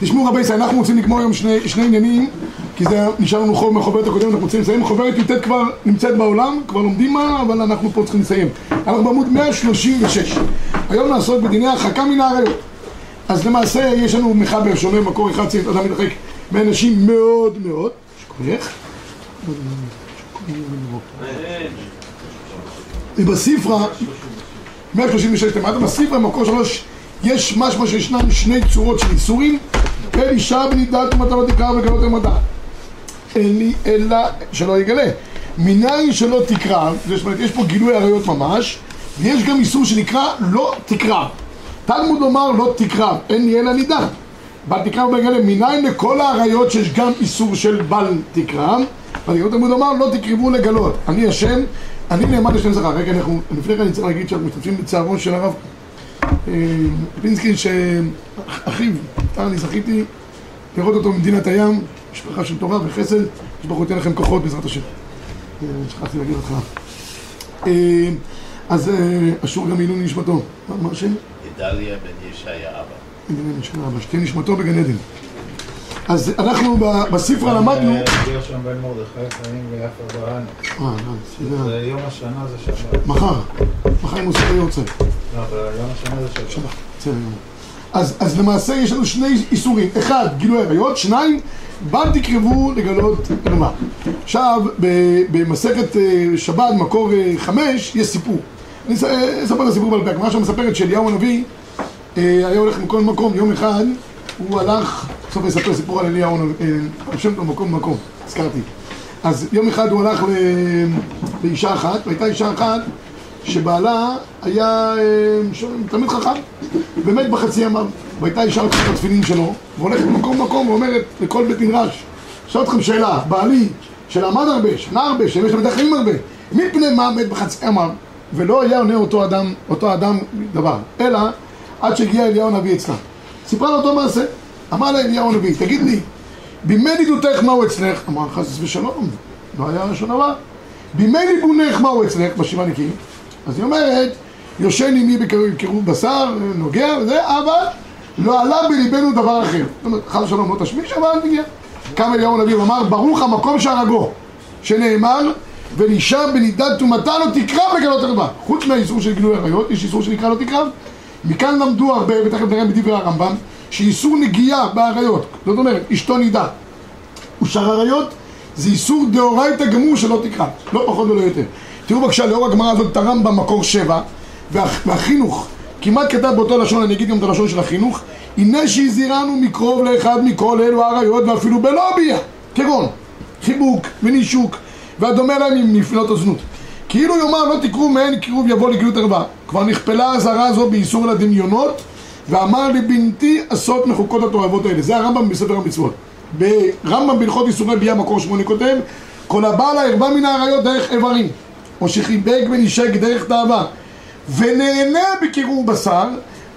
תשמעו רבי ישראל, אנחנו רוצים לגמור היום שני, שני עניינים כי זה נשאר לנו חוב מהחוברת הקודמת, אנחנו רוצים לסיים. חוברת י"ט כבר נמצאת בעולם, כבר לומדים מה, אבל אנחנו פה צריכים לסיים. אנחנו בעמוד 136. היום נעסוק בדיני הרחקה מן האריות. אז למעשה יש לנו מחבר שאומר מקור אחד צריך אדם מתרחק מאנשים מאוד מאוד. שכוייך. ובספרה, 136 למטה, בספרה מקור שלוש יש משמע שישנם שני צורות של איסורים אל אישה בנידת ומטלות תקרא וגלות המדע אין לי אלא שלא יגלה. מניין שלא תקרא, זאת אומרת יש פה גילוי עריות ממש ויש גם איסור שנקרא לא תקרא. תלמוד לומר לא תקרא, אין לי אלא נידה בל תקרא ובגלה מניין לכל העריות שיש גם איסור של בל תקרא תלמוד לומר לא תקרבו לגלות. אני השם, אני נאמן לשם זכר. רגע אנחנו, לפני כן אני צריך להגיד שאנחנו משתתפים בצערון של הרב פינסקין שאחיו, אני זכיתי לראות אותו במדינת הים, משפחה של תורה וחסד, שברוך הוא ייתן לכם כוחות בעזרת השם. שכחתי להגיד אותך. אז אשור גם עילוי נשמתו. מה השם? גדליה בן ישעיה אבא. בן ישעיה אבא, שתהיה נשמתו בגן עדן. אז אנחנו בספרה למדנו... גרשון בן מרדכי חיים ויפה ברן. אה, לא, זה יום השנה זה שבת. מחר. מחר אם עושה יוצא. לא. אז, למעשה יש לנו שני איסורים, אחד גילוי עריות, שניים בל תקרבו לגלות ערווה. עכשיו במסכת אה, שבת מקור אה, חמש יש סיפור. אני אה, אספר את הסיפור בעל פה, הגמרא שם מספרת שאליהו הנביא היה הולך מכל מקום, יום אחד הוא הלך, בסוף אני אספר סיפור על אליהו הנביא, אה, על שם לו מקום במקום, הזכרתי. אז יום אחד הוא הלך לאישה אחת, והייתה אישה אחת שבעלה היה אה, תלמיד חכם, באמת בחצי ימיו, והייתה אישה לוקחת את התפילין שלו, והולכת ממקום למקום ואומרת לכל בית מדרש, אשאל אתכם שאלה, בעלי שלמד הרבה, שנה הרבה, שיש לו חיים הרבה, מפני מה מת בחצי ימיו, ולא היה עונה אותו אדם, אותו אדם דבר, אלא עד שהגיע אליהו הנביא אצלה. סיפרה לו אותו מעשה, אמר לה אליהו הנביא, תגיד לי, בימי נידותך מהו אצלך? אמר חס ושלום, לא היה שום דבר. בימי ליבונך מהו אצלך? בשבעה נקיים. אז היא אומרת, יושן עימי בקירוב בשר, נוגע וזה, אבל לא עלה בליבנו דבר אחר. זאת אומרת, חס ושלום לא תשמיש, אבל נגיע. קם אליהו הנביא ואמר, ברוך המקום שהרגו, שנאמר, ולאישה בנידת טומאתה לא תקרב לגלות ערווה. חוץ מהאיסור של גילוי עריות, יש איסור שנקרא לא תקרב. מכאן למדו הרבה, ותכף נראה בדברי הרמב"ם, שאיסור נגיעה בעריות, זאת אומרת, אשתו נידה, ושאר עריות, זה איסור דאורייתא גמור שלא תקרא, לא פחות ולא יותר. תראו בבקשה, לאור הגמרא הזאת, את הרמב"ם מקור שבע, וה, והחינוך, כמעט כתב באותו לשון, אני אגיד גם את הלשון של החינוך, הנה שהזהירנו מקרוב לאחד מכל אלו העריות, ואפילו בלא ביה, כגון חיבוק ונישוק, והדומה להם מפנות הזנות. כאילו יאמר לא תקראו מהן קירוב יבוא לגלות ערווה. כבר נכפלה האזהרה הזו באיסור לדמיונות, ואמר לבנתי עשות מחוקות התועבות האלה. זה הרמב"ם בספר המצוות. ברמב"ם בהלכות איסורי ביאה מקור שמונה כותב כל הבא לערווה מן האריות דרך איברים או שחיבק ונשק דרך תאווה. ונהנה בקירוב בשר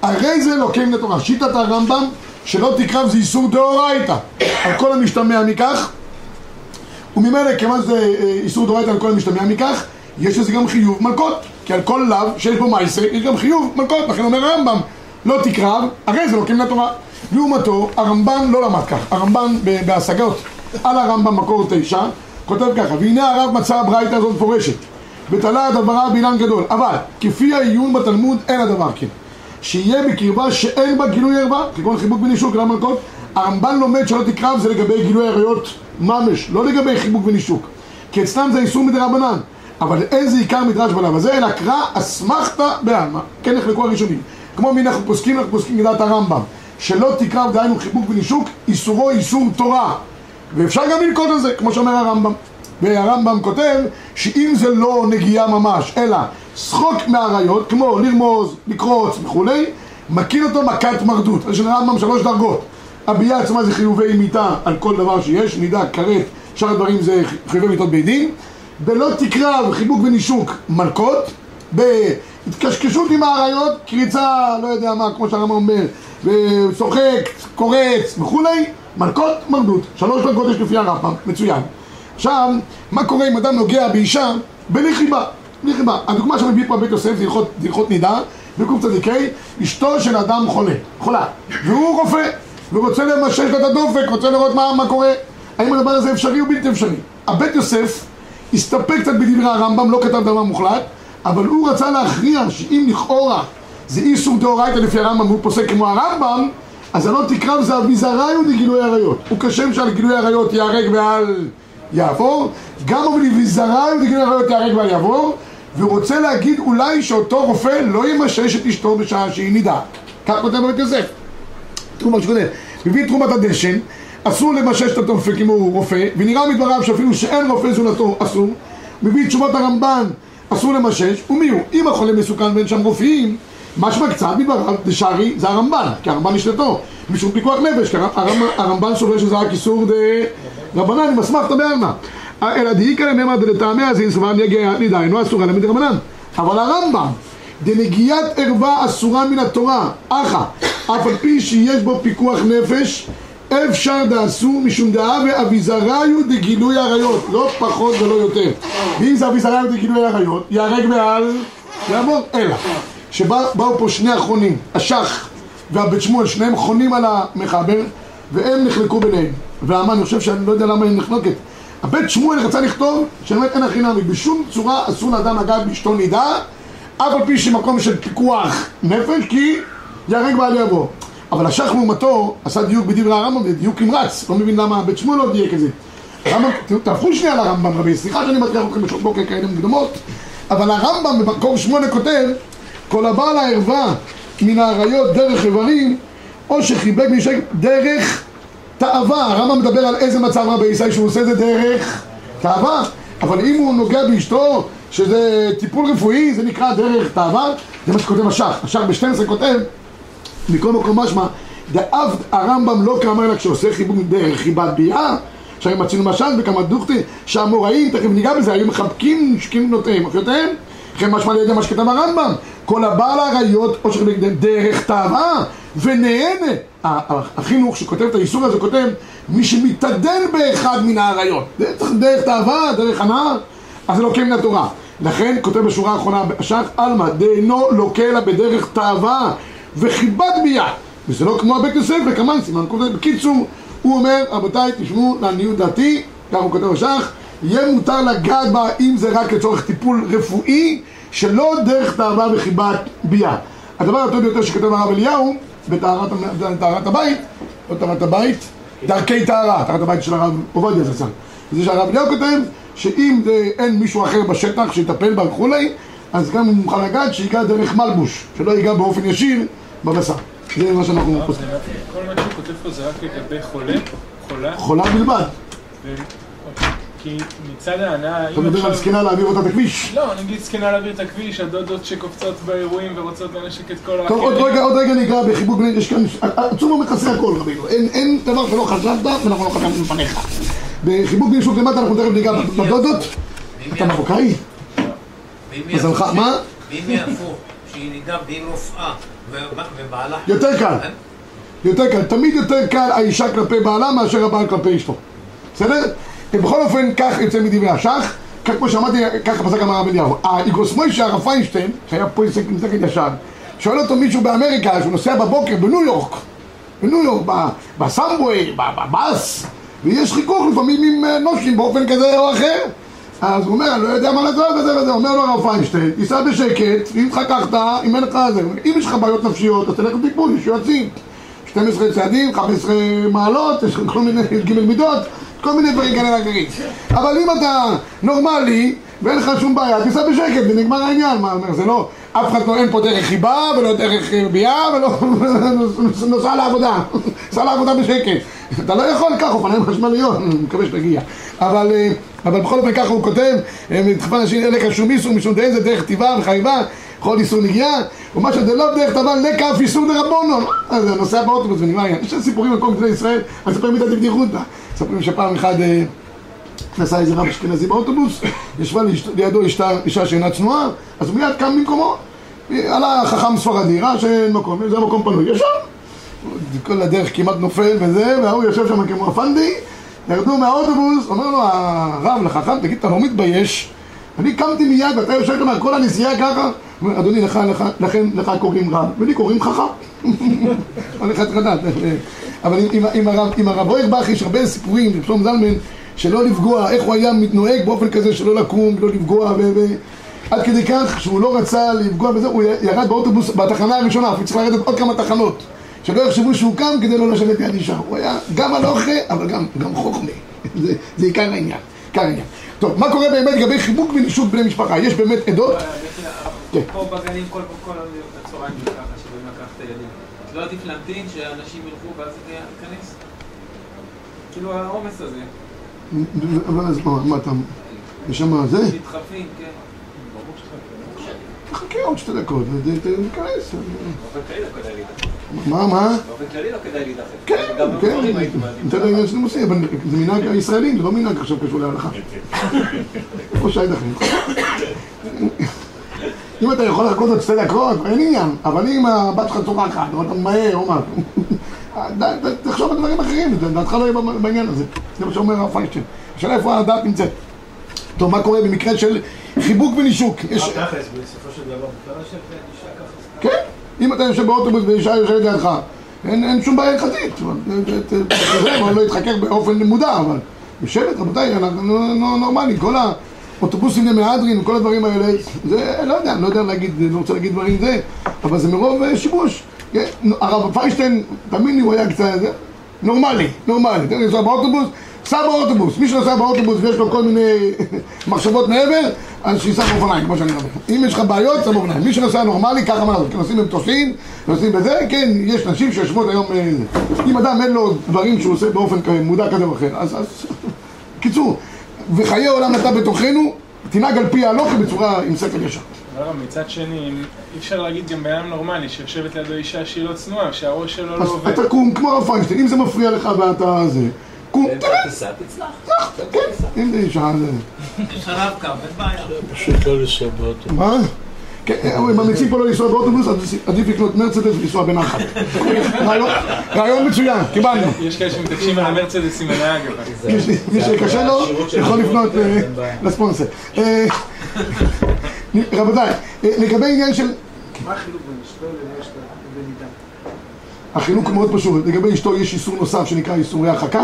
הרי זה לוקם לתורה. שיטת הרמב"ם שלא תקרב זה איסור דאורייתא. על כל המשתמע מכך. וממילא כיוון שזה אה, איסור דאורייתא על כל המשתמע מכך יש לזה גם חיוב מלקות כי על כל לאו שיש בו מייסה יש גם חיוב מלקות לכן אומר הרמב"ם לא תקרב הרי זה לוקם לתורה. לעומתו, הרמב"ן לא למד כך, הרמב"ן ב- בהשגות. על הרמב"ם מקור תשע, כותב ככה, והנה הרב מצא הברייתא הזאת מפורשת, ותלה את דבריו באילן גדול, אבל כפי העיון בתלמוד אין הדבר כן, שיהיה בקרבה שאין בה גילוי ערווה, כגון חיבוק ונישוק, למה מלכות, הרמב"ן לומד שלא תקרב זה לגבי גילוי עריות ממש, לא לגבי חיבוק ונישוק, כי אצלם זה איסור מדרבנן, אבל אין זה עיקר מדרש בלב הזה, אלא קרא אסמכתא בעלמא, כן נחלקו הראשונים, כמו מי אנחנו פוסקים, אנחנו פוסקים לדעת הרמב"ם. שלא תקרב דהיינו חיבוק ונישוק, איסורו איסור תורה. ואפשר גם לנקוט על זה, כמו שאומר הרמב"ם. והרמב"ם כותב שאם זה לא נגיעה ממש, אלא שחוק מהעריות, כמו לרמוז, לקרוץ וכולי, מכיר אותו מכת מרדות. יש לרמב"ם שלוש דרגות. הביאה עצמה זה חיובי מיתה על כל דבר שיש, מידה, כרת, שאר הדברים זה חיובי מיתות בית דין. בלא תקרב חיבוק ונישוק מלקות, בהתקשקשות עם האריות, קריצה, לא יודע מה, כמו שהרמב"ם אומר, וצוחק, קורץ וכולי, מלקות מרדות. שלוש דרגות יש לפי הרמב"ם, מצוין. עכשיו, מה קורה אם אדם נוגע באישה בלי חיבה? בלי חיבה. הדוגמה שמביא פה בית יוסף זה הלכות- נידה, בקום צדיקי, אשתו של אדם חולה, חולה, והוא רופא, ורוצה למשש את הדופק, רוצה לראות מה, מה קורה. האם הדבר הזה אפשרי או בלתי אפשרי? הבית יוסף הסתפק קצת בדברי הרמב"ם, לא כתב דבר מוחלט, אבל הוא רצה להכריע שאם לכאורה זה איסור דאורייתא לפי הרמב"ם והוא פוסק כמו הרמב"ם, אז הלא תקרב זה אביזריו דגילוי עריות. הוא כשם שעל גילוי עריות ייהרג ואל יעבור, גם אבל אביזריו דגילוי עריות ייהרג ואל יעבור, והוא רוצה להגיד אולי שאותו רופא לא ימשש את אשתו בשעה שהיא נידה. כך כותב בבית יוסף. תראו מה שכותב, מביא תרומת הדשן, אסור למשש את התופק אם הוא רופא, ונראה מדבריו שאפילו שאין רופא זולתו אסור, מביא תשובות הרמב"ן, אסור למשש, ומי הוא? אם החולה מסוכן ואין שם רופאים, משמע קצת מדבריו, דשארי זה הרמב"ן, כי הרמב"ן נשלטו, משום פיקוח נפש, כי הרמב"ן- הרמב"ן סובר שזה רק איסור דרבנן, עם אסמכתא בעלמא. אלא דאיקא לממא דלטעמי הזין סבר נגיע נידיינו אסורה למד רבנן. אבל הרמב"ם, דנגיעת ערווה אסורה מן התורה, אחא, אף על פי שיש בו פיקוח נפש, אפשר דאסור משום דאה ואביזריו דגילוי עריות, לא פחות ולא יותר. ואם זה אביזריו דגילוי עריות, ייהרג מעל, יעבור, אלא. שבאו פה שני אחרונים, השח והבית שמואל, שניהם חונים על המחבר, והם נחלקו ביניהם. והמן, אני חושב שאני לא יודע למה הם נחלוקת. הבית שמואל רצה לכתוב שבאמת אין הכי נמי, בשום צורה אסור לאדם לגעת באשתו נידה, אף על פי שמקום של פיקוח נפש, כי ייהרג בעל יבוא. אבל השח לעומתו עשה דיוק בדברי הרמב"ם, זה דיוק נמרץ, לא מבין למה בית שמואל לא דייק את זה. הרמב"ם, תראו, תהפכו שנייה לרמב"ם רבי, סליחה שאני מטריח אתכם בשעות בוקר כאלה מוקדמות, אבל הרמב"ם במקור שמונה כותב, כל הבעל הערווה מן האריות דרך איברים, או שחיבק משק דרך תאווה. הרמב"ם מדבר על איזה מצב רבי ישראל שהוא עושה את זה דרך תאווה, אבל אם הוא נוגע באשתו, שזה טיפול רפואי, זה נקרא דרך תאווה, זה מה שכותב השח. השח ב-12 כותב מכל מקום משמע, דאב הרמב"ם לא כאמר אלא כשעושה חיבוק דרך חיבת ביאה, עכשיו מצינו משל בכמה דוכתי, שהאמוראים, תכף ניגע בזה, היו מחבקים שקים בנותיהם, אחיותיהם, לכן משמע לידי מה שכתב הרמב"ם, כל הבעל העריות, או שחיבק דרך תאווה, ונהנה. החינוך שכותב את האיסור הזה כותב, מי שמתעדן באחד מן העריות, דרך, תאווה, דרך הנאה, אז זה לוקה מן התורה. לכן כותב בשורה האחרונה, השח עלמא, דאינו לוקה אלא בדרך תאווה וחיבת ביד. וזה לא כמו הבית יוסף וכמן סימן כותב. בקיצור, הוא אומר, רבותיי, תשמעו לעניות דעתי, כך הוא כותב בשח, יהיה מותר לגעת בה אם זה רק לצורך טיפול רפואי, שלא דרך תאווה וחיבת ביד. הדבר הטוב ביותר שכותב הרב אליהו, בטהרת טהרת הבית, לא טהרת הבית, דרכי טהרה, טהרת הבית של הרב עובדיה זצ"ל. זה שהרב אליהו כותב שאם זה, אין מישהו אחר בשטח שיטפל בה וכולי, אז גם הוא מוכן לגעת שיגע דרך מלבוש, שלא ייגע באופן ישיר בבשר. זה מה שאנחנו פוסקים. כל מה שהוא כותב פה זה רק לגבי חולה, חולה, חולה בלבד. כי מצד ההנאה, אתה מדבר על. זקנה להעביר אותה את הכביש. לא, נגיד זקנה להעביר את הכביש, הדודות שקופצות באירועים ורוצות לנשק את כל טוב, עוד. רגע, עוד רגע ניגע בחיבוק בני, יש כאן, עצום מכסה הכל רבינו, אין, אין דבר שלא חשבת ואנחנו לא חשבנו לפניך. בחיבוק בני שוק למטה אנחנו תכף ניגע בדודות. אתה מרוקאי? מזלך, מה? ואם יהיה הפוך, שהיא נידה והיא רופאה, ובעלה... יותר קל. כן? יותר קל, תמיד יותר קל האישה כלפי בעלה מאשר הבעל כלפי אשתו. בסדר? בכל אופן, כך יוצא מדברי השח, כך כמו שאמרתי, ככה פסק אמר הרב אליהו. האיגרוס מוישה הרב פיינשטיין, שהיה פה עסק עם זקן ישן, שואל אותו מישהו באמריקה, שהוא נוסע בבוקר בניו יורק, בניו יורק, ב- בסמבווי, ב- בבאס, ויש חיכוך לפעמים עם אה, נושים באופן כזה או אחר. אז הוא אומר, אני לא יודע מה לעשות וזה וזה, אומר לו הרב פיינשטיין, תיסע בשקט, ואם התחככת, אם אין לך זה, אם יש לך בעיות נפשיות, אז תלך לטיפול, יש יועצים. 12 צעדים, 15 מעלות, יש כל מיני ג' מידות, כל מיני דברים כאלה ואחרים. אבל אם אתה נורמלי ואין לך שום בעיה, תיסע בשקט ונגמר העניין. מה אומר, זה לא, אף אחד לא, אין פה דרך חיבה ולא דרך אה, ביאה ולא נוסע לעבודה, נוסע לעבודה בשקט. אתה לא יכול ככה, אופניים חשמליות, אני מקווה שתגיע. אבל, אה, אבל בכל אופן ככה הוא כותב, אה, מתקפה אנשים אלה כשום איסור, משום דאין זה דרך טבעה וחייבה, כל איסור נגיעה, ומה שזה לא דרך טבעה, לקה אף איסור דרבונו. אז נוסע באוטובוס ונגמר העניין. יש סיפורים על כל גדולי ישראל, אני אספר מידת בדיחותא. מספרים שפעם אחד אה, נסע איזה רב אשכנזי באוטובוס, ישבה לידו אישה, שאינה צנועה, אז הוא מיד קם במקומו. עלה חכם ספרדי, ראה שאין מקום, זה מקום פנוי, ישב. כל הדרך כמעט נופל וזה, וההוא יושב שם כמו הפנדי, ירדו מהאוטובוס, אומר לו הרב לחכם, תגיד, אתה לא מתבייש? אני קמתי מיד ואתה יושב שם כל הנסיעה ככה? הוא אומר, אדוני, לך, לך, לכן לך קוראים רב, ולי קוראים חכם. כל אחד חדש. אבל עם- עם- עם הרב- אוירבך יש הרבה סיפורים, שלום זלמן, שלא לפגוע, איך הוא היה מתנהג באופן כזה שלא לקום, לא לפגוע, ו... ו- עד כדי כך שהוא לא רצה לפגוע בזה, הוא ירד באוטובוס בתחנה הראשונה, אפילו צריך לרדת עוד כמה תחנות. שלא יחשבו שהוא קם כדי לא לשבת ליד אישה. הוא היה גם הלוכה, אבל גם, גם חוכמה. זה, זה עיקר העניין. עיקר העניין. טוב, מה קורה באמת לגבי חיבוק ונישוק בני משפחה? יש באמת עדות? כן. פה בגנים כל כל הצהריים זה ככה, שבאים לקחת את הילדים. אז לא עדיף להמתין שאנשים ילכו ואז זה ייכנס? כאילו העומס הזה, אבל אז מה, מה אתה... יש שם זה? מתחלפים, כן. תחכה עוד שתי דקות, כללי לא כדאי להידחף. מה, מה? באופן כללי לא כדאי להידחף. כן, כן. זה העניין שאתם עושים, אבל זה מנהג הישראלים, זה לא מנהג עכשיו קשור להלכה. איפה שי דחים? אם אתה יכול לחכות עוד שתי דקות, אין עניין, אבל אם הבת שלך צורחת, או אתה ממהר, או מה, תחשוב על דברים אחרים, דעתך לא יהיה בעניין הזה. זה מה שאומר הרב פיינשטיין. השאלה איפה הדעת נמצאת. טוב, מה קורה במקרה של חיבוק ונישוק? יש... תכלס, בסופו של דבר, מותר לשבת אישה ככה? כן, אם אתה יושב באוטובוס ואישה יושבת לידך, אין, שום בעיה הלכתית. אבל לא יתחכך באופן מודע, אבל יושבת, רבותיי, אנחנו נו- נורמלי, כל האוטובוסים למהדרין וכל הדברים האלה, זה, לא יודע, לא יודע להגיד, לא רוצה להגיד דברים זה, אבל זה מרוב אה, שיבוש. כן, הרב פיינשטיין, תאמין לי, הוא היה קצת, זה, נורמלי, נורמלי. אתה נוסע באוטובוס, סע באוטובוס. מי שנוסע באוטובוס ויש לו כל מיני מחשבות מעבר, אז שייסע באופניים, כמו שאני אומר. אם יש לך בעיות, סע באופניים. מי שנוסע נורמלי, ככה מה לעשות. כי נוסעים במטוסים, נוסעים בזה, כן, יש נשים שיושבות היום... אה, זה. אם אדם אין לו דברים שהוא עושה באופן מודע כזה או אחר, אז... אז... קיצור, וחיי עולם נטע בתוכנו, תנהג על פי ההלוך בצורה עם שכל ישר. לא, מצד שני, אי אפשר להגיד גם בן אדם נורמלי שיושבת לידו אישה שהיא לא צנועה, שהראש שלו לא אז עובד. אתה קום כמו הרב פיינשטיין, אם זה מפריע לך ואתה זה, קום, תראה, הטיסה תצלח. כן, אם זה אישה, זה... יש עליו קו, אין בעיה. פשוט לא באוטו. מה? כן, הם ממליצים פה לא לנסוע באוטובוס, אז עדיף לקנות מרצדס ולנסוע בנחת. רעיון- מצוין, קיבלנו. יש כאלה שמתעקשים על המרצדס עם הנהג, אבל... מי שקשה לו, יכול לפנות אה, לספונסר. אה, רבותיי, אה, לגבי עניין של... מה החילוק בין אשתו לבין אשתו בנידה? החילוק מאוד פשוט, לגבי אשתו יש איסור נוסף שנקרא איסורי הרחקה,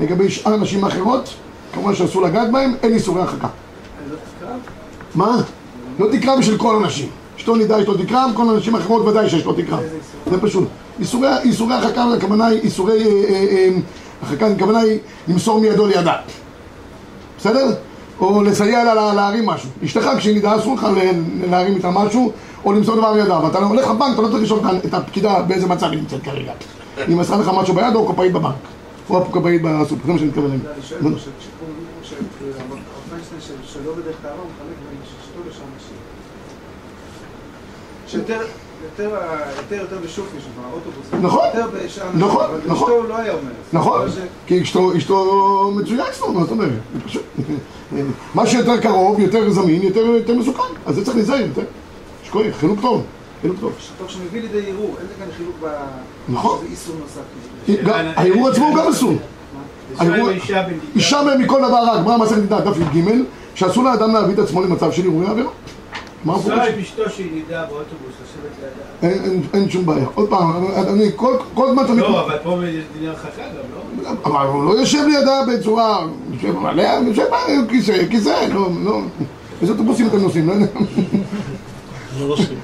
לגבי שאר נשים אחרות, כמובן שאסור לגעת בהם, אין איסורי הרחקה. לא? מה? לא תקרא בשביל כל הנשים. אשתו נידה אשתו תקרא, כל הנשים האחרות ודאי שיש לא תקרא. זה פשוט. איסורי, איסורי הרחקה, הכוונה היא איסורי אה, אה, אה, הרחקה, הכוונה היא למסור מידו לידה. בסדר? או לסייע לה לה- להרים משהו. אשתך כשהיא נידה אסור לך להרים איתה משהו, או למסור דבר מידה. ואתה הולך לבנק, אתה לא צריך לשאול את הפקידה באיזה מצב היא נמצאת כרגע. היא מסרה לך משהו ביד או קופאית בבנק. או קופאית בסופר, זה מה שאני מתכוון אני. שואל לא. שלא בדרך כלל הוא מחלק בין אשתו לשאר נשים. שיותר יותר יש שם, האוטובוס. נכון. נשים. נכון, אבל נכון. אשתו לא היה אומר. נכון, כי אשתו, מצוין אצלו, מה זאת אומרת? פשוט. מה שיותר קרוב, יותר זמין, יותר, יותר מסוכן. אז זה צריך להיזהר יותר. יש כוח, חילוק טוב, חילוק טוב. תוך שמביא לידי ערעור, אין כאן חילוק ב... נכון. שזה איסור נוסף. הערעור עצמו הוא גם אסור. אישה מכל דבר רק, גמרא מסכת נידה, דף י"ג, שאסור לאדם להביא את עצמו למצב של ערעורי עבירה. מה הוא עם אשתו שהיא נידה באוטובוס, לשבת לידה. אין- שום בעיה. עוד פעם, אני כל כל זמן שאני... לא, אבל פה יש דיני הרחקה גם, לא? אבל הוא לא יושב לידה בצורה... יושב עליה, יושב בה, כיסא, כיסא, לא, לא... איזה אוטובוסים אתם נוסעים? לא יודע.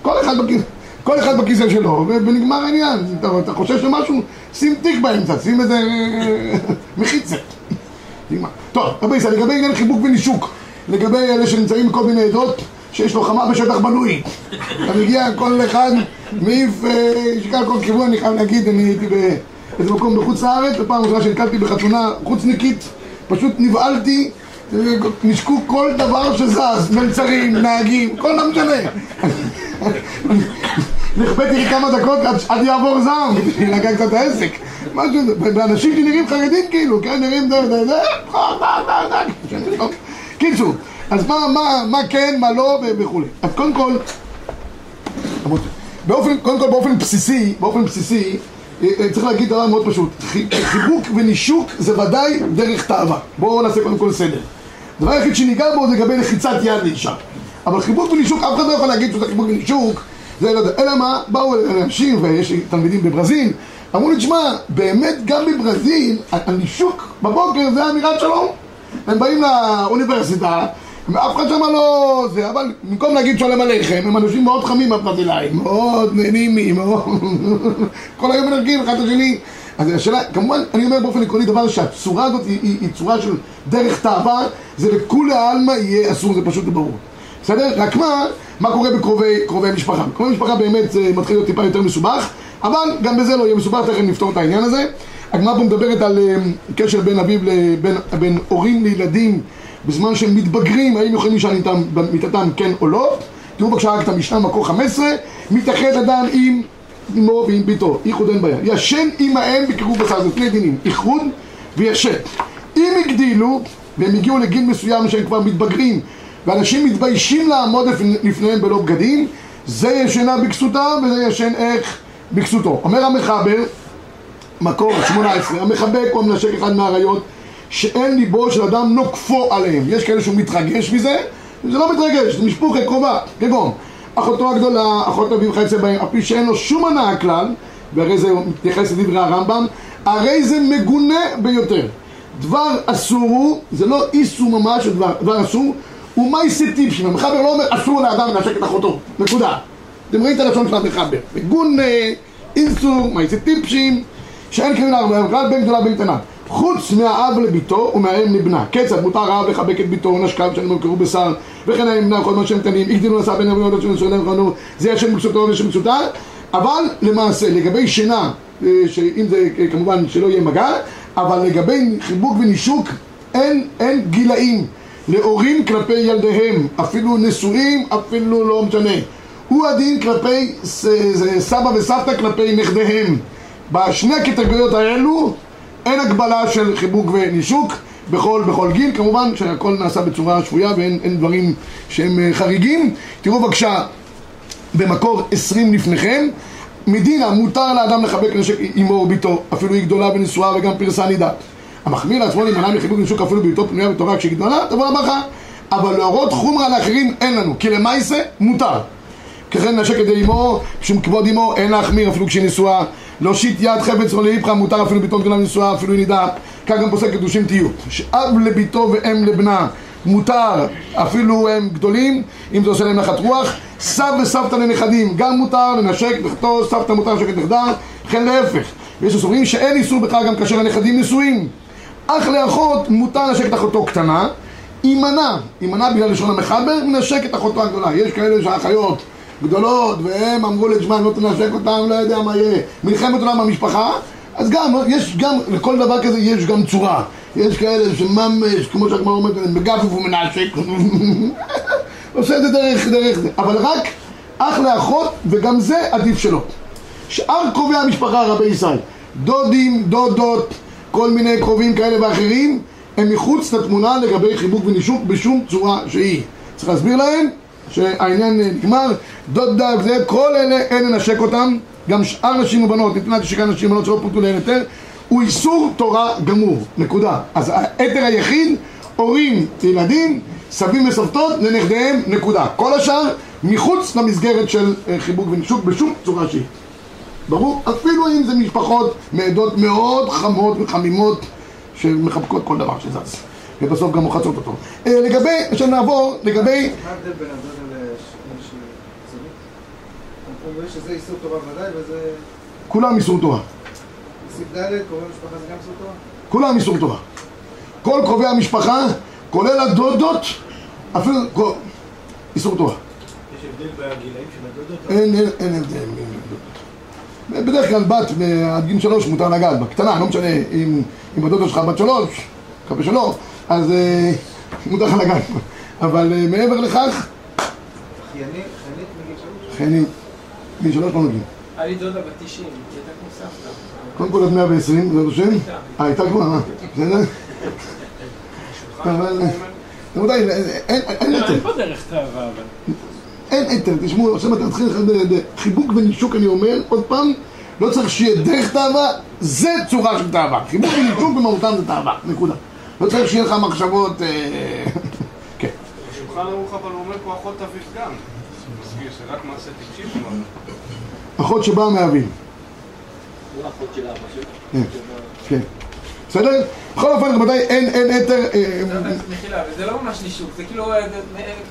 כל אחד בכיסא, כל אחד בכיסא שלו, ונגמר העניין. אתה, אתה חושש למשהו, שים תיק באמצע, שים איזה אה, מחיצה. טוב, רבי ישראל, לגבי עניין חיבוק ונישוק, לגבי אלה שנמצאים בכל מיני עדות, שיש לו חמה בשטח בנוי. אתה מגיע, כל אחד מעיף אה, שקל כל כיוון, אני חייב להגיד, אני הייתי באיזה מקום בחוץ לארץ, בפעם ראשונה שנתקלתי בחתונה חוצניקית, פשוט נבהלתי. אה, נשקו כל דבר שזז, מלצרים, נהגים, כל מה משנה. נכפאתי לי כמה דקות עד, יעבור זעם, להגע קצת העסק. ואנשים שנראים חרדים כאילו, כן, נראים זה, זה, זה, קיצור, אז מה, מה, מה כן, מה לא וכולי. אז קודם כל, באופן, קודם כל באופן בסיסי, באופן בסיסי, אה, אה, צריך להגיד דבר מאוד פשוט, חי- חיבוק ונישוק זה ודאי דרך תאווה. בואו נעשה קודם כל סדר. הדבר היחיד שניגע בו זה לגבי לחיצת יד לאישה. אבל חיבוק ונישוק, אף אחד לא יכול להגיד שזה חיבוק ונישוק, זה לא יודע. אלא מה, באו אנשים, ויש תלמידים בברזיל, אמרו לי, תשמע, באמת גם בברזיל, הנישוק בבוקר זה אמירת שלום. הם באים לאוניברסיטה, ואף אחד שם לא זה, אבל במקום להגיד שלום עליכם, הם אנשים מאוד חמים הברזילאים, מאוד נעימים, מאוד... כל היום מנרגים אחד את השני. אז השאלה, כמובן, אני אומר באופן עקרוני דבר שהצורה הזאת היא, היא, היא צורה של דרך תאווה, זה לכולי עלמא יהיה אסור, זה פשוט ברור. בסדר? רק מה, מה קורה בקרובי קרובי משפחה? קרובי משפחה באמת זה מתחיל להיות טיפה יותר מסובך, אבל גם בזה לא יהיה מסובך, תכף נפתור את העניין הזה. הגמרא פה מדברת על אה, קשר בין אביו לבין בין הורים לילדים בזמן שהם מתבגרים, האם יכולים לישון איתם במיטתם כן או לא. תראו בבקשה רק את המשנה מקור 15, מתאחד אדם עם אמו ועם ביתו, איחוד אין בעיה. ישן עם האם בקירוב בשר, זה שני דינים, איחוד וישן. אם הגדילו, והם הגיעו לגיל מסוים שהם כבר מתבגרים, ואנשים מתביישים לעמוד לפניהם בלא בגדים, זה ישנה בכסותה וזה ישן איך בכסותו. אומר המחבר, מקור 18, המחבק או המנשק אחד מהאריות שאין ליבו של אדם נוקפו עליהם. יש כאלה שהוא מתרגש מזה, זה לא מתרגש, זה משפוחה קרובה, כגון אחותו הגדולה, אחות אביו חייצה בהם, אף פי שאין לו שום הנאה כלל, והרי זה מתייחס לדברי הרמב"ם, הרי זה מגונה ביותר. דבר אסור הוא, זה לא איסור ממש, דבר, דבר אסור, הוא מייסי טיפשים. המחבר לא אומר אסור לאדם לנשק את אחותו, נקודה. אתם רואים את הלשון של המחבר. מגונה, איסור, מייסי טיפשים, שאין כמין הרבה, כלל בין גדולה בין קטנה. חוץ מהאב לביתו ומהאם לבנה. כיצד מותר האב לחבק את ביתו, נשקב שאין נמכרו בשר, וכן האם בנה כל מה שהם קטנים, הגדילו נשא בין אבויות של מסוים וחנו, זה ישן בקצותו ושם בקצותה, אבל למעשה לגבי שינה, אה, שאם זה אה, כמובן שלא יהיה מגע, אבל לגבי חיבוק ונישוק אין, אין גילאים להורים כלפי ילדיהם, אפילו נשואים, אפילו לא משנה. הוא הדין כלפי סבא וסבתא כלפי נכדיהם. בשני הקטגוריות האלו אין הגבלה של חיבוק ונישוק בכל, בכל גיל, כמובן שהכל נעשה בצורה שפויה ואין דברים שהם אה, חריגים. תראו בבקשה במקור עשרים לפניכם, מדינה מותר לאדם לחבק נשק אמו או ביתו, אפילו היא גדולה ונשואה וגם פרסה נידת. המחמיר לעצמו להימנע מחיבוק ונשוק אפילו ביתו פנויה בתורה כשהיא גדולה, תבוא לברכה. אבל להורות חומרה לאחרים אין לנו, כי למעשה מותר. ככן נשק את אמו, משום כבוד אמו אין להחמיר אפילו כשהיא נשואה להושיט יד חפץ או לאיפכא מותר אפילו ביתו גדולה נשואה אפילו נידה. כך גם פוסק קדושים תהיו. שאב לביתו ואם לבנה. מותר אפילו הם גדולים אם זה עושה להם נחת רוח. סב וסבתא לנכדים גם מותר לנשק נכתו סבתא מותר לנשק את נכדה וכן להפך. ויש הסוברים שאין איסור בכלל גם כאשר הנכדים נשואים. אך לאחות מותר לנשק את אחותו קטנה. יימנע, יימנע בגלל לשון המחבר מנשק את אחותו הגדולה. יש כאלה שהאחיות גדולות, והם אמרו אם לא תנשק אותם, לא יודע מה יהיה. מלחמת עולם במשפחה, אז גם, יש גם, לכל דבר כזה יש גם צורה. יש כאלה שממש, כמו שהגמרא אומרת, בגפוף ומנשק. עושה את זה דרך, דרך זה. אבל רק אח לאחות, וגם זה עדיף שלא. שאר קרובי המשפחה, רבי ישראל, דודים, דודות, כל מיני קרובים כאלה ואחרים, הם מחוץ לתמונה לגבי חיבוק ונישוק בשום צורה שהיא. צריך להסביר להם שהעניין נגמר, דודה וזה, כל אלה אין לנשק אותם, גם שאר נשים ובנות, נתנת נשיקה נשים ובנות שלא פורטו להן היתר, הוא איסור תורה גמור, נקודה. אז היתר היחיד, הורים לילדים, סבים וסבתות לנכדיהם, נקודה. כל השאר מחוץ למסגרת של אה, חיבוק ונישוק בשום צורה שהיא. ברור? אפילו אם זה משפחות מעדות מאוד חמות וחמימות שמחבקות כל דבר שזז. ובסוף גם מוחצות אותו. אה, לגבי, עכשיו נעבור, לגבי... מה ההבדל בין הדודה לציונות? אומרים שזה איסור תורה ודאי וזה... כולם איסור תורה. כולם איסור תורה. כל קרובי המשפחה, כולל הדודות, אפילו כל... איסור תורה. יש הבדל בגילאים של הדודות? אין, אין, אין הבדל בין הדודות. בדרך כלל בת עד גיל שלוש מותר לגעת בקטנה, לא משנה אם, הדודות שלך בת שלוש, מקווה שלא, אז אה, מותר לך לגעת אבל אה, מעבר לכך, חיינית מגיל שלוש? חיינית, מגיל שלוש לא נוגעים. היה לי דודה בת 90, היא הייתה כמו סבתא. קודם כל עד 120, זה השם? אה, הייתה כבר, אה, בסדר? אבל, אה, רבותיי, אין אין לא, יותר, אין פה דרך תאווה, אבל. אין יותר, תשמעו, עכשיו אתה מתחיל חיבוק ונישוק, אני אומר, עוד פעם, לא צריך שיהיה דרך תאווה, זה צורה של תאווה. חיבוק ונישוק במהותם זה תאווה, נקודה. לא צריך שיהיה לך מחשבות, אה, כן. בשולחן ערוך אבל הוא אומר פה אחות גם. מזכיר שרק מעשה טיפשי הוא אומר. אחות שבאה מאביו. לא אחות של אבא שלו. כן. כן. בסדר? בכל אופן, רבותיי, אין אין היתר... אה, מחילה, זה לא ממש נישוק, זה כאילו, אה,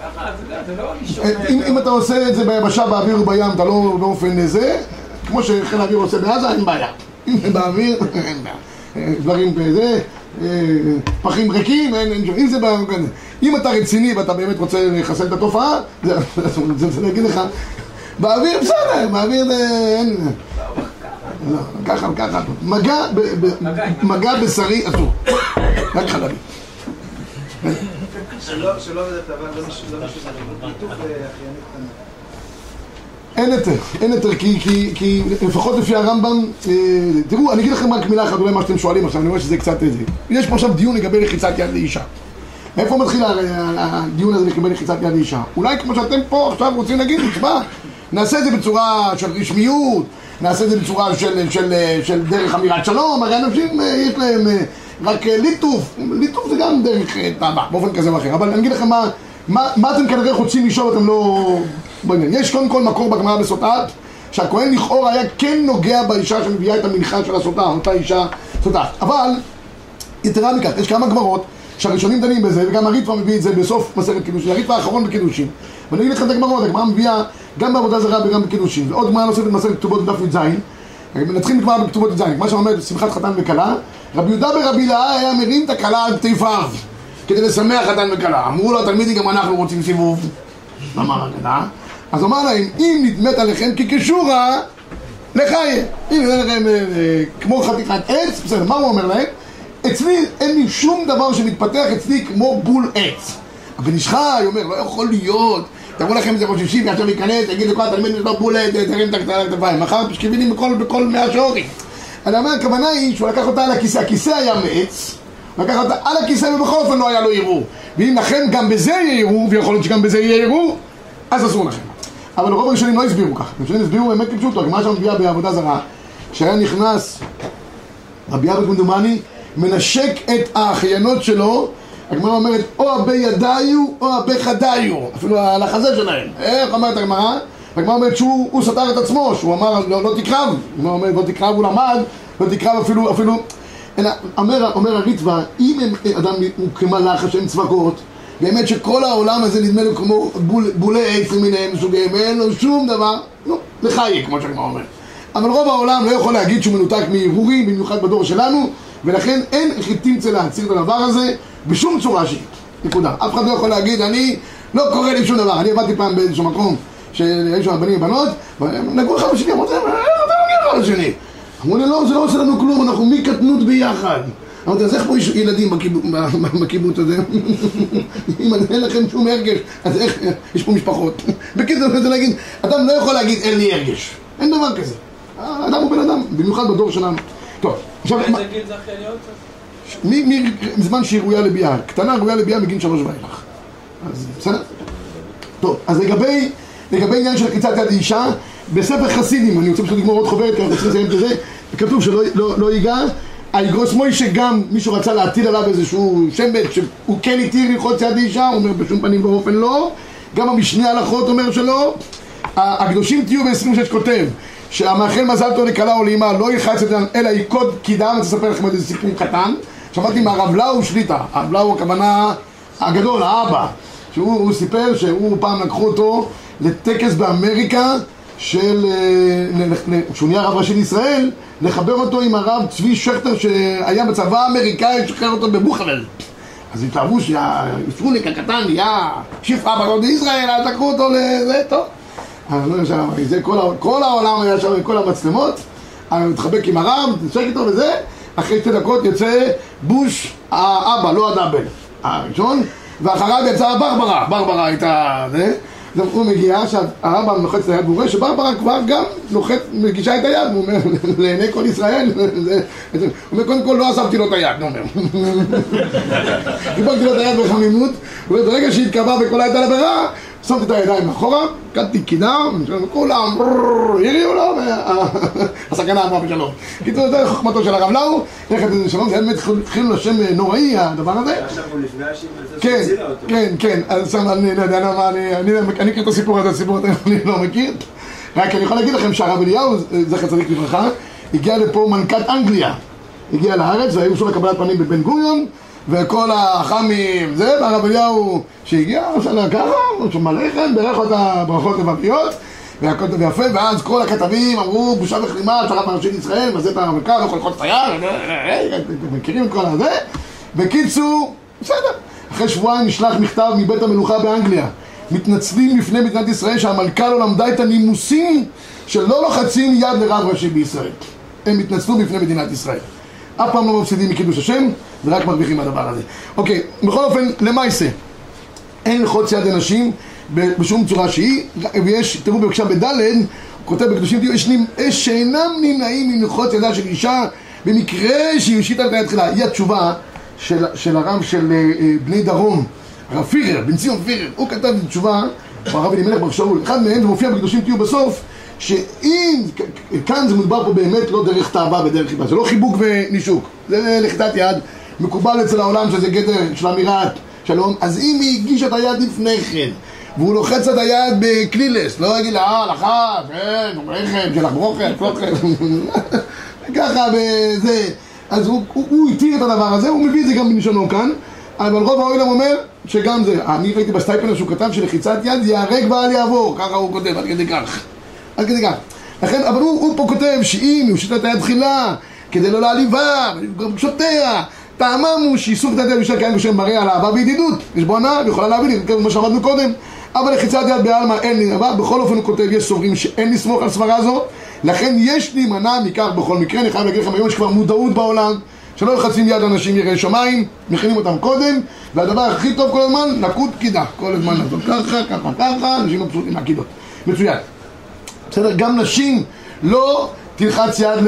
ככה, אתה יודע, זה לא נישוק. אה, אם אתה עושה את זה ביבשה, באוויר ובים, אתה לא באופן זה, כמו שחיל האוויר עושה בעזה, אין בעיה. אם זה באוויר, אין בעיה. אה, דברים כזה, אה, פחים ריקים, אין, אין, אם זה באוויר, אם אתה רציני ואתה באמת רוצה לחסל את התופעה, זה זה בסדר להגיד לך, באוויר בסדר, באוויר זה אין... לא, ככה, ככה, מגע, ב- ב- מגע בשרי אסור, רק חלבי. שלא שלא לא מישהו, לא ליטוף ואחיינית קטנה. אין היתר, אין היתר, כי, כי, כי לפחות לפי הרמב"ם, אה, תראו, אני אגיד לכם רק מילה אחת, אולי מה שאתם שואלים עכשיו, אני רואה שזה קצת איזה. יש פה עכשיו דיון לגבי לחיצת יד לאישה. מאיפה מתחיל הדיון הזה לגבי לחיצת יד לאישה? אולי כמו שאתם פה עכשיו רוצים להגיד, תשמע, נעשה את זה בצורה של רשמיות, נעשה את זה בצורה של, של, של דרך אמירת שלום, הרי אנשים אה, יש להם אה, רק אה, ליטוף, ליטוף זה גם דרך טבע, באופן כזה או אחר, אבל אני אגיד לכם מה, מה, מה אתם כנראה רוצים לשאול, אתם לא... בעניין. יש קודם כל מקור בגמרא בסוטת, שהכהן לכאורה היה כן נוגע באישה שמביאה את המנחה של הסוטה, אותה אישה סוטה. אבל, יתרה מכך, יש כמה גמרות שהראשונים דנים בזה, וגם הריטב"א מביא את זה בסוף מסכת קידושין, הריטב"א האחרון בקידושין. ואני אגיד לכם את הגמרות, הגמרא מביאה גם בעבודה זרה וגם בקידושין. ועוד גמרא נוספת במסכת כתובות דף י"ז, נתחיל בגמרא בכתובות י"ז, מה שאומר שמחת חתן וכלה, רבי יהודה ברבי לאה היה מרים את הכלה על כתפיו כדי לשמח חתן וכלה. אמרו לו התלמידים גם אנחנו רוצים סיבוב. אמר הגדה, אז אמר להם, אם נדמת עליכם כקשורה, לחיה. אם נדמת עליכם אה, אה, כמו חתיכת עץ, בסדר, מה הוא אומר להם? אצלי אין לי שום דבר שמתפתח אצלי כמו בול עץ. הבן איש חי אומר, לא יכול להיות, תראו לכם איזה ישיב, עכשיו ייכנס, יגיד לכל התלמיד לו בול עץ, תרים את הכתפיים, מחר פשקבינים בכל, מאה שעורים. אני אומר, הכוונה היא שהוא לקח אותה על הכיסא, הכיסא היה מעץ, לקח אותה על הכיסא ובכל אופן לא היה לו ערעור. ואם לכם גם בזה יהיה ערעור, ויכול להיות שגם בזה יהיה ערעור, אז אסור לכם. אבל רוב הראשונים לא הסבירו כך, הראשונים הסבירו באמת כפשוטו, הגמרא שם מביאה בעבודה זרה, שהיה נכנס רבי אבא כמדומני, מנשק את האחיינות שלו, הגמרא אומרת, או הבי ידיו או הבי חדיו, אפילו על החזה שלהם. איך אומרת הגמרא? הגמרא אומרת שהוא הוא סתר את עצמו, שהוא אמר לא, לא תקרב, הגמרא אומרת לא תקרב, הוא למד, לא תקרב אפילו, אפילו, אלא, אומר, אומר הריטב"א, אם הם, אדם הוא כמלאך השם צבקות, באמת שכל העולם הזה נדמה לו כמו בול, בולי עץ למיניהם סוגיהם, ואין לו שום דבר, נו, לחי, כמו שהגמרא אומרת. אבל רוב העולם לא יכול להגיד שהוא מנותק מהרהורים, במיוחד בדור שלנו, ולכן אין תמצא להצהיר את הדבר הזה בשום צורה שהיא. נקודה. אף אחד לא יכול להגיד, אני, לא קורה לי שום דבר. אני עבדתי פעם באיזשהו מקום, שהיו שם בנים ובנות, נגעו אחד בשני, אמרתי להם, אתה נוגע אחד בשני? אמרו לי, לא, זה לא עושה לנו כלום, אנחנו מקטנות ביחד. אמרתי, אז איך פה יש ילדים בקיבוץ, הזה? אם אין לכם שום הרגש, אז איך, יש פה משפחות. בקיצור, אני רוצה להגיד, אדם לא יכול להגיד, אין לי הרגש. אין דבר כזה. האדם הוא בן אדם, במיוחד בדור שלנו. טוב, עכשיו, באיזה גיל? מ- מ- מזמן שהיא ראויה לביאה, קטנה ראויה לביאה מגיל שלוש ואילך. אז בסדר? טוב, אז לגבי, לגבי עניין של קריצת יד לאישה, בספר חסידים, אני רוצה פשוט לגמור עוד חוברת, כי אנחנו צריכים לסיים את זה, כתוב שלא לא, לא ייגע, היגרוס מוישה גם, מישהו רצה להטיל עליו איזשהו שמן, שהוא כן התיר ללחוץ יד לאישה, הוא אומר בשום פנים ואופן לא, גם המשנה הלכות אומר שלא, הקדושים תהיו ב-26 כותב שהמאחל מזל טוב לכלה או לאמה לא ילחץ את זה אלא ייכוד קידה, אני רוצה לספר לכם איזה סיפור קטן. שמעתי מהרב לאו שליטה, הרב לאו הכוונה הגדול, האבא שהוא הוא סיפר שהוא פעם לקחו אותו לטקס באמריקה של, אה, כשהוא נהיה רב ראשי לישראל, לחבר אותו עם הרב צבי שכטר שהיה בצבא האמריקאי, שחרר אותו בבוכרל. אז התלהבו שהפרוניק הקטן נהיה שפחה בגוד ישראל, אז לקחו אותו לזה, טוב. אני לא שם, זה כל, העולם היה שם עם כל המצלמות, אני מתחבק עם הרב, נשק איתו וזה, אחרי שתי דקות יוצא בוש האבא, לא הדאבל, הראשון, ואחריו יצאה ברברה, ברברה הייתה זה, אז הוא מגיע, עכשיו הרמב"ם לוחץ את היד והוא רואה שברברה כבר גם לוחץ, מגישה את היד, הוא אומר, לעיני כל ישראל, הוא אומר, קודם כל לא עזבתי לו את היד, הוא אומר. קיבלתי לו את היד בחמימות, וברגע שהתקבע וקולה הייתה לברירה, שמתי את הידיים מאחורה, קדתי קידה, כולם הריעו לו, והסכנה עברה בשלום. קיצור, זה חוכמתו של הרב לאו, ללכת לזה שלום, זה באמת חילול השם נוראי הדבר הזה. עכשיו הוא נפגש עם זה כן, שהצילה אותו. כן, כן, אז שם אני לא יודע למה, אני אני- מכיר את הסיפור הזה, הסיפור הזה אני לא מכיר. רק אני יכול להגיד לכם שהרב אליהו, זכר צדיק לברכה, הגיעה לפה מלכת אנגליה. הגיעה לארץ, והיו שוב לקבלת פנים בבן גוריון, וכל הח"מים, זה, והרב אליהו שהגיע, עשה לה ככה, שמע לחם, בירך אותה ברכות לבביות, והכל טוב ויפה, ואז כל הכתבים אמרו, בושה וכלימה, שרת מראשית ישראל, וזה את לא יכול ללחוץ את היד, אתם מכירים את כל הזה? בקיצור, בסדר. אחרי שבועיים נשלח מכתב מבית המלוכה באנגליה. מתנצלים בפני מדינת ישראל שהמלכה לא למדה את הנימוסים שלא לוחצים יד לרב ראשי בישראל. הם התנצלו בפני מדינת ישראל. אף פעם לא מפסידים מקידוש השם, ורק מרוויחים מהדבר הזה. אוקיי, בכל אופן, למעשה, אין ללחוץ יד לנשים ב- בשום צורה שהיא, ויש, תראו בבקשה בד' הוא כותב בקדושים תראו, יש יש שאינם נמנעים מללחוץ ידה של אישה במקרה שהיא הושיטה את היד תחילה. היא התשובה של, של הרב של אה, אה, בני דרום, הרב פירר, בן ציון פירר, הוא כתב תשובה, הרב אלימלך בר שאול, אחד מהם זה מופיע בקדושים תהיו בסוף, שאם, כאן זה מדובר פה באמת לא דרך תאווה ודרך חיבה, זה לא חיבוק ונישוק, זה לחיטת יד, מקובל אצל העולם שזה גדר של אמירת שלום, אז אם היא הגישה את היד לפני כן, והוא לוחץ את היד בקלילס, לא יגיד לה, אה, לחץ, כן, לחם, שלח ברוכת, פלוכת, ככה וזה, אז הוא, הוא, הוא התיר את הדבר הזה, הוא מביא את זה גם בלשונו כאן, אבל רוב העולם אומר שגם זה, אני ראיתי בסטייפנר שהוא כתב שלחיצת יד ייהרג ואל יעבור, ככה הוא כותב, עד כדי כך, עד כדי כך. לכן, אבל הוא, הוא פה כותב שאם היא הושיטה את היד תחילה, כדי לא להעליבה, רגשותיה, טעמם הוא שאיסוף את היד בשביל כאין בשם מראה על אהבה וידידות, יש בו הנאה, ויכולה זה כמו שאמרנו קודם, אבל לחיצת יד בעלמא אין לי אבל בכל אופן הוא כותב, יש סוברים שאין לסמוך על סברה זו, לכן יש להימנע מכך בכל מקרה, אני חייב להגיד לכם היום יש כבר מודעות בעולם שלא לוחצים יד אנשים יראי שמיים, מכינים אותם קודם, והדבר הכי טוב כל הזמן, נקוד פקידה, כל הזמן לעשות ככה, ככה, ככה, אנשים מבסוטים מהקידות, מצוין. בסדר? גם נשים לא תלחץ יד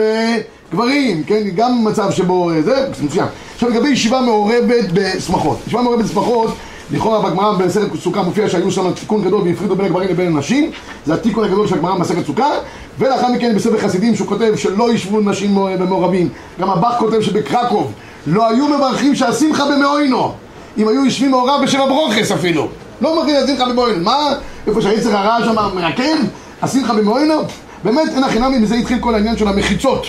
לגברים, כן? גם מצב שבו אה, זה, מצוין. עכשיו לגבי ישיבה מעורבת בשמחות. ישיבה מעורבת בשמחות, לכאורה בגמרא במסכת סוכה מופיע שהיו שם תיקון גדול והפרידו בין הגברים לבין הנשים, זה התיקון הגדול של הגמרא במסכת סוכה, ולאחר מכן בספר חסידים שהוא כותב שלא ישבו נשים במעורבים. גם הבח כותב שבקרקוב לא היו מברכים שהשמחה במאוינו, אם היו יושבים מעורב בשבע ברוכס אפילו. לא מברכים השמחה במאוינו. מה? איפה שהיצר הרע שם מרקם? השמחה במאוינו? באמת אין הכי נמי, מזה התחיל כל העניין של המחיצות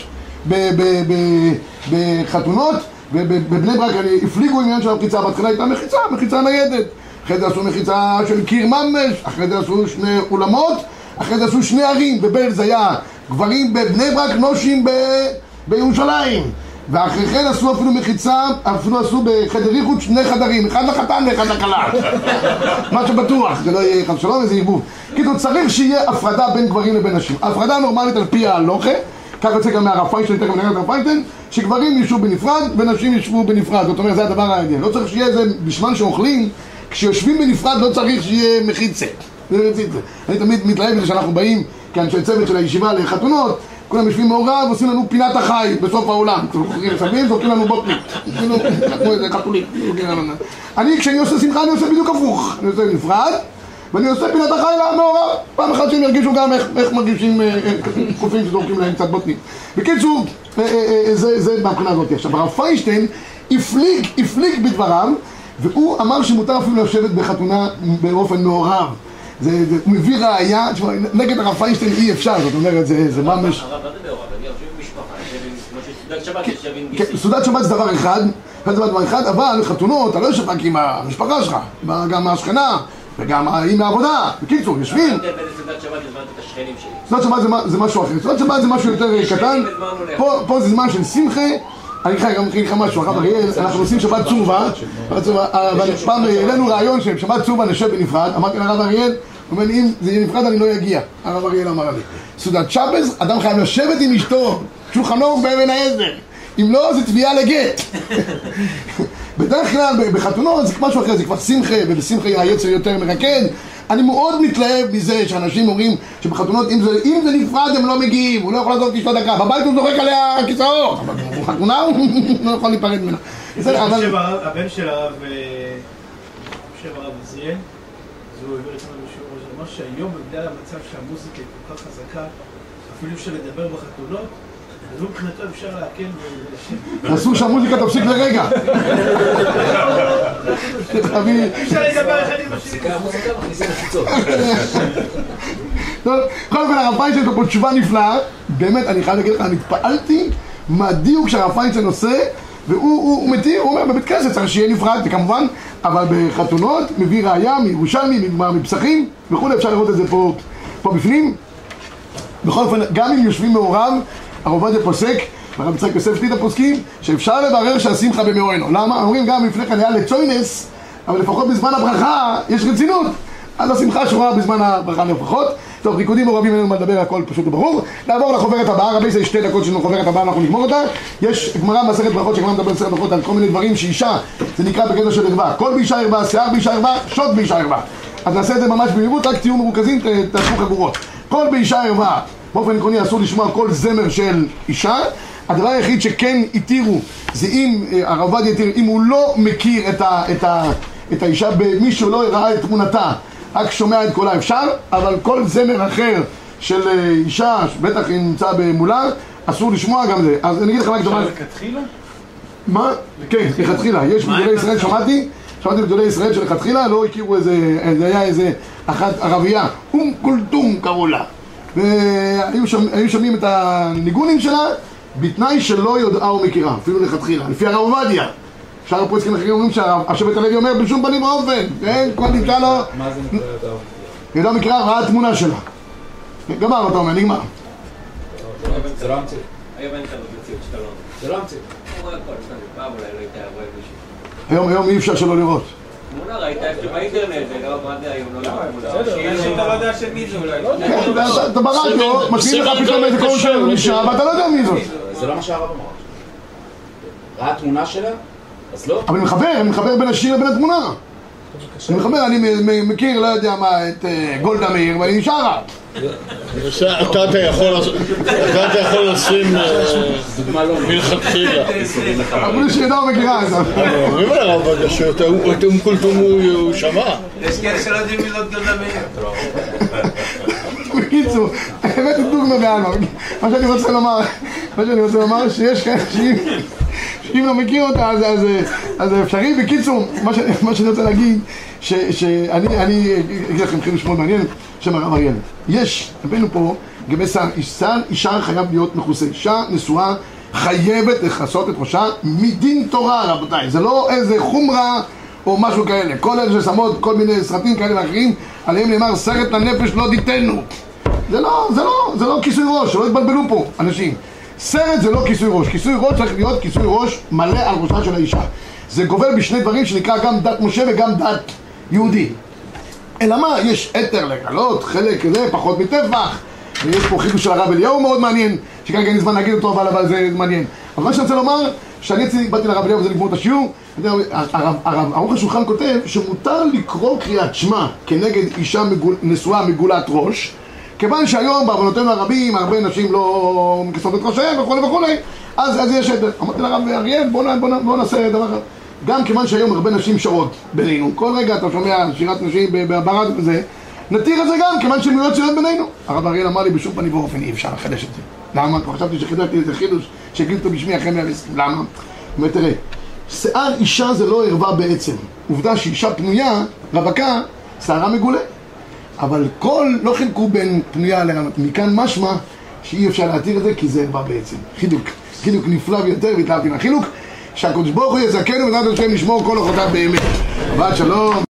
בחתונות ובבני ברק הפליגו עניין של המחיצה, בהתחלה הייתה מחיצה, מחיצה ניידת. אחרי זה עשו מחיצה של קיר ממש, אחרי זה עשו שני אולמות אחרי זה עשו שני ערים, בברז היה גברים בבני ברק, נושים ב- בירושלים. ואחרי כן עשו אפילו מחיצה, אפילו עשו בחדר איחוד שני חדרים, אחד לחתן ואחד לכלה. מה שבטוח, זה לא יהיה חס ושלום, איזה ערבוב כאילו צריך שיהיה הפרדה בין גברים לבין נשים. הפרדה נורמלית על פי ההלוכה כך יוצא גם מהרב פיינשטיין, תכף נראה את הרב פיינשטיין שגברים ישבו בנפרד ונשים ישבו בנפרד. זאת אומרת זה הדבר העניין. לא צריך שיהיה איזה בזמן שאוכלים כשיושבים בנפרד לא צריך שיהיה מחיצה. אני תמיד מתלהב מזה שאנחנו באים כאנשי צוות של הישיבה לחתונות כולם יושבים מעורב ועושים לנו פינת החי בסוף העולם. מסביב, זורקים לנו כאילו, כמו איזה חתולים. אני כשאני עושה שמחה אני עושה בדיוק הפוך. אני עושה נפרד ואני עושה פינת החי למעורב פעם אחת שהם ירגישו גם איך, איך מרגישים אה, אה, קופים שזורקים להם קצת בוטנים בקיצור, אה, אה, אה, זה, זה מהבחינה הזאת עכשיו הרב פיינשטיין הפליג, הפליג בדבריו והוא אמר שמותר אפילו לשבת בחתונה באופן מעורב זה, זה, הוא מביא ראייה, תשמע, נגד הרב פיינשטיין אי אפשר, זאת אומרת, זה, זה ממש... הרב, מה זה מעורב? אני כן, גיסי. סעודת שבת זה דבר אחד, סעודת שבת זה דבר אחד, אבל חתונות, אתה לא יושב רק עם המשפחה שלך, גם השכנה, וגם היא מהעבודה, בקיצור, יושבים, סעודת שבת שבת זה, מה- זה משהו אחר, סעודת שבת זה משהו יותר קטן, פה, זה זמן של שמחה, אני אגיד לך גם אגיד לך משהו, הרב אריאל, אנחנו עושים שבת צובה, שבת צובה, אבל פעם העלינו רעיון שבשבת צובה נשב בנפרד, אמרתי לרב אריאל, הוא אומר לי, אם זה יהיה נפרד אני לא אגיע, הרב אריאל אמר לי, סעודת שבז, אדם חייב לשבת עם אשתו, שולחן ערוך באבן העזר, אם לא זה תביעה לגט. בדרך כלל בחתונות זה משהו אחר, זה כבר שמחה, ובשמחה היצר יותר מרקד. אני מאוד מתלהב מזה שאנשים אומרים שבחתונות, אם זה, אם זה נפרד הם לא מגיעים, הוא לא יכול לעזוב אשתו דקה, בבית הוא זורק עליה כיסאות, אבל בחתונה הוא לא יכול להיפרד ממנה. הבן של הרב, אה, חושב הרב עזריאל, אז הוא העביר אצלנו בשיעור הזה, הוא אמר שהיום בגלל המצב שהמוזיקה היא כל כך חזקה, אפילו אפשר לדבר בחתונות, אז הוא מבחינתו אפשר להקל ולשבת. אסור שהמוזיקה תפסיק לרגע. תביא- אפשר לדבר אחד עם השני. המוזיקה מכניסים מחיצות. טוב, קודם כל הרב פיינשטיין יש לו פה תשובה נפלאה, באמת, אני חייב להגיד לך, אני התפעלתי מהדיוק שהרב פיינשטיין עושה, והוא הוא, הוא מתיר, הוא אומר, בבית כנסת צריך שיהיה נפרד, כמובן, אבל בחתונות מביא ראייה מירושלמי, מפסחים וכולי, אפשר לראות את זה פה בפנים. בכל אופן, גם אם יושבים מעורב, הרב עובדיה פוסק, והרב יצחק יוסף שליטה פוסקים, שאפשר לברר שהשמחה במאוהנו. למה? אומרים גם לפני כן היה לצוינס, אבל לפחות בזמן הברכה יש רצינות. אז השמחה שורה בזמן הברכה לפחות. טוב, ריקודים מעורבים אין לנו מה לדבר, הכל פשוט וברור. נעבור לחוברת הבאה, רבי זה שתי דקות של החוברת הבאה, אנחנו נגמור אותה. יש גמרא מסכת ברכות, שגמרא מדבר בסרט ברכות על כל מיני דברים שאישה, זה נקרא בקטע של ערווה. קול באישה ערווה, שיער באישה ערווה, שוד באישה ערווה. אז נעשה את זה ממש במהירות, רק תהיו מרוכזים, תעשו חגורות. קול באישה ערווה, באופן עקרוני אסור לשמוע כל זמר של אישה. הדבר היחיד שכן התירו זה אם אה, הרב עובדיה התיר, אם הוא לא מכיר את, ה, את, ה, את האישה, מישהו לא ראה את תמונתה, רק שומע את קולה אפשר, אבל כל זמר אחר של אה, אישה, בטח אם נמצא במולה, אסור לשמוע גם זה. אז אני אגיד לך רק דבר, אפשר לכתחילה? מה? כן, לכתחילה, יש בגדולי ישראל? שמעתי, שמעתי בגדולי ישראל שלכתחילה לא הכירו איזה, זה היה איזה אחת ערבייה, אום כולתום קראו לה, והיו שומע- היו שומעים את הניגונים שלה בתנאי שלא יודעה ומכירה, אפילו לכתחילה, לפי הרב עובדיה. שאר הפרסקים האחרים אומרים שהשבט הלוי אומר בשום פנים ואופן, כן, כל נמצא לו, מה זה נקרא את האופן? היא לא מכירה, ראה תמונה שלה. גמר, אתה אומר, נגמר. זה לא המציא. היום אין כזאת מציאות שאתה לא... זה לא המציא. הוא רואה הכל, סתם, פעם אולי לא היית רואה מישהו. היום, היום אי אפשר שלא לראות. אתה- ברדיו, משמיעים לך פתאום איזה קול של אישה, ואתה לא יודע מי זאת. זה לא מה שהרב אמר. ראה תמונה שלה? אז לא. אבל אני מחבר, אני מחבר בין השיר לבין התמונה. אני מחבר, אני מכיר, לא יודע מה, את אה, גולדה מאיר, ואני. בסדר, אתה אתה יכול לשים אה, לא. מלכתחילה. אמרו לי שידע ומכירה את זה. אומרים על הרב אום כולתום הוא שמע. יש כאלה שלא יודעים מי זאת גולדה מאיר. בקיצור, הבאתי דוגמא בעלמא. מה שאני רוצה לומר, מה שאני רוצה לומר, שיש כאלה שאם שאם לא מכיר אותה, אז- זה אפשרי. בקיצור, מה שאני- רוצה להגיד, שאני אני אגיד לכם חידוש מאוד מעניין, שם הרב אריאל. יש, הבאנו פה, לגבי שר, אישה חייב להיות מכוסה. אישה נשואה חייבת לכסות את ראשה מדין תורה, רבותיי. זה לא איזה חומרה או משהו כאלה. כל אלה ששמות כל מיני סרטים כאלה ואחרים, עליהם נאמר סרט לנפש לא דיתנו. זה לא, זה לא, זה לא כיסוי ראש, שלא יתבלבלו פה אנשים. סרט זה לא כיסוי ראש, כיסוי ראש צריך להיות כיסוי ראש מלא על ראשה של האישה. זה גובל בשני דברים שנקרא גם דת משה וגם דת יהודי. אלא מה, יש אתר לגלות, חלק זה פחות מטפח, ויש פה חידוש של הרב אליהו מאוד מעניין, שכרגע אין לי זמן להגיד אותו, אבל, זה מעניין. אבל מה שאני רוצה לומר, שאני באתי לרב אליהו וזה לגמור את השיעור, הרב, ערוך השולחן כותב שמותר לקרוא קריאת שמע כנגד אישה מגול, נשואה מגולת ראש, כיוון שהיום בעוונותינו הרבים הרבה נשים לא מכסות את ראשיהם וכולי וכולי, אז, אז יש אתר. אמרתי לרב אריאל, בוא, בוא, נ- בוא נעשה דבר אחר. גם כיוון שהיום הרבה נשים שרות בינינו, כל רגע אתה שומע שירת נשים ב- ב- ברדיו וזה, נתיר את זה גם, כיוון שהן נהיות שירות בינינו. הרב אריאל אמר לי בשום פנים ואופן אי אפשר לחדש את זה. למה? כבר חשבתי שחידשתי איזה חידוש אותו בשמי אחרי 120. למה? הוא תראה, שיער אישה זה לא ערווה בעצם. עובדה שאישה פנויה, רווקה, שערה מגולה. אבל כל, לא חילקו בין פנויה לענות. מכאן משמע שאי אפשר להתיר את זה כי זה ערווה בעצם. חידוק. חידוק נפלא ביותר והתלהבתי מהחילוק. שהקדוש ברוך הוא יזכנו ובעזרת השם לשמור כל אורחותיו באמת. שבת שלום.